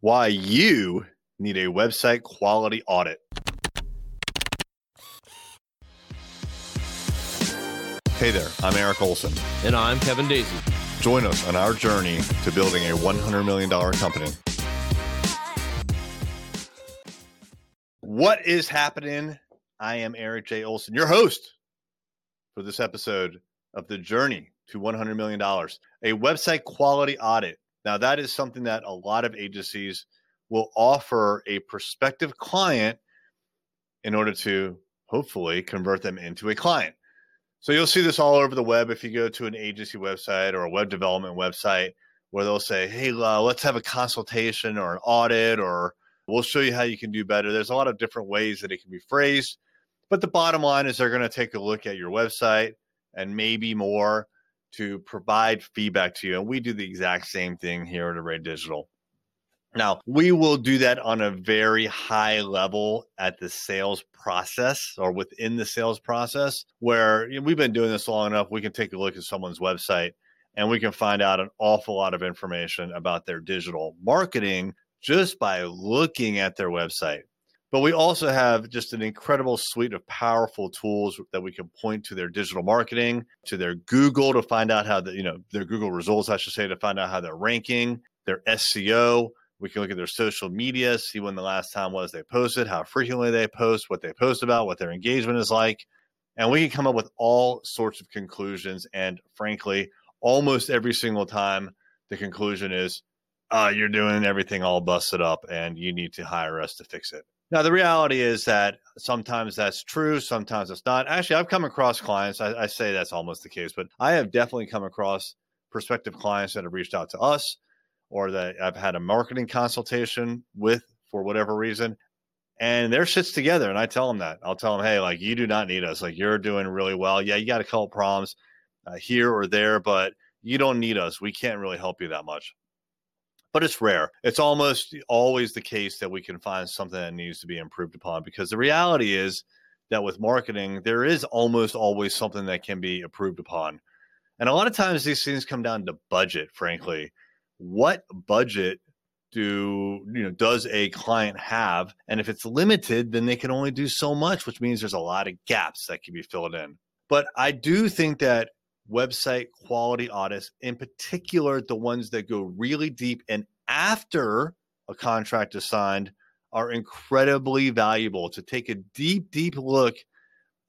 why you need a website quality audit. Hey there, I'm Eric Olson. And I'm Kevin Dasey. Join us on our journey to building a $100 million company. What is happening? I am Eric J. Olson, your host for this episode of The Journey to $100 million, a website quality audit. Now, that is something that a lot of agencies will offer a prospective client in order to hopefully convert them into a client. So you'll see this all over the web if you go to an agency website or a web development website where they'll say, "Hey, uh, let's have a consultation or an audit or we'll show you how you can do better." There's a lot of different ways that it can be phrased, but the bottom line is they're going to take a look at your website and maybe more to provide feedback to you. And we do the exact same thing here at Array Digital. Now, we will do that on a very high level at the sales process or within the sales process, where you know, we've been doing this long enough. We can take a look at someone's website and we can find out an awful lot of information about their digital marketing just by looking at their website. But we also have just an incredible suite of powerful tools that we can point to their digital marketing, to their Google to find out how the, you know, their Google results, I should say, to find out how they're ranking, their SEO, we can look at their social media, see when the last time was they posted, how frequently they post, what they post about, what their engagement is like. And we can come up with all sorts of conclusions. And frankly, almost every single time, the conclusion is, uh, you're doing everything all busted up and you need to hire us to fix it. Now, the reality is that sometimes that's true, sometimes it's not. Actually, I've come across clients, I, I say that's almost the case, but I have definitely come across prospective clients that have reached out to us or that I've had a marketing consultation with for whatever reason. And their shit's together. And I tell them that. I'll tell them, hey, like, you do not need us. Like, you're doing really well. Yeah, you got a couple problems uh, here or there, but you don't need us. We can't really help you that much. But it's rare. It's almost always the case that we can find something that needs to be improved upon because the reality is that with marketing, there is almost always something that can be improved upon. And a lot of times these things come down to budget, frankly what budget do you know does a client have and if it's limited then they can only do so much which means there's a lot of gaps that can be filled in but i do think that website quality audits in particular the ones that go really deep and after a contract is signed are incredibly valuable. To take a deep deep look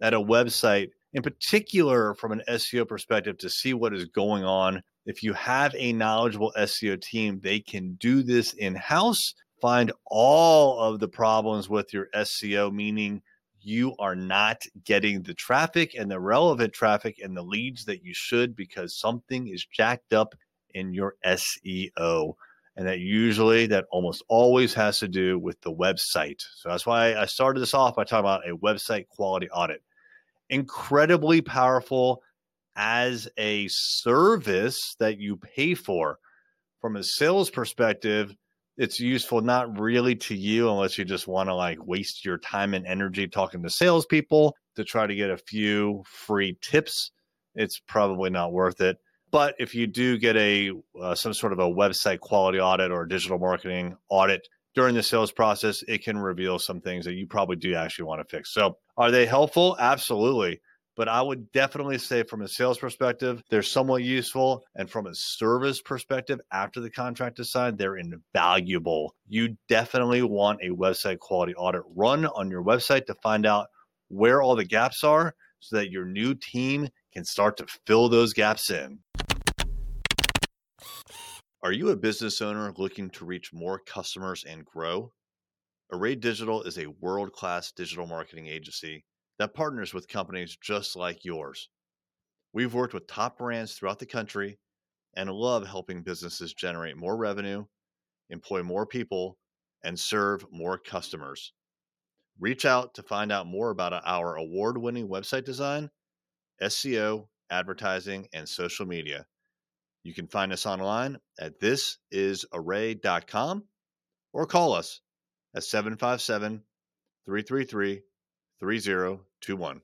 at a website in particular from an SEO perspective to see what is going on. If you have a knowledgeable SEO team, they can do this in house, find all of the problems with your SEO, meaning you are not getting the traffic and the relevant traffic and the leads that you should because something is jacked up in your SEO. And that usually, that almost always has to do with the website. So that's why I started this off by talking about a website quality audit. Incredibly powerful as a service that you pay for. From a sales perspective, it's useful not really to you unless you just want to like waste your time and energy talking to salespeople to try to get a few free tips. It's probably not worth it. But if you do get a uh, some sort of a website quality audit or digital marketing audit during the sales process, it can reveal some things that you probably do actually want to fix. So, are they helpful? Absolutely but I would definitely say from a sales perspective, they're somewhat useful. And from a service perspective, after the contract is signed, they're invaluable. You definitely want a website quality audit run on your website to find out where all the gaps are so that your new team can start to fill those gaps in. Are you a business owner looking to reach more customers and grow? Array Digital is a world class digital marketing agency that partners with companies just like yours. We've worked with top brands throughout the country and love helping businesses generate more revenue, employ more people, and serve more customers. Reach out to find out more about our award winning website design, SEO, advertising, and social media. You can find us online at thisisarray.com or call us at 757 333 3021.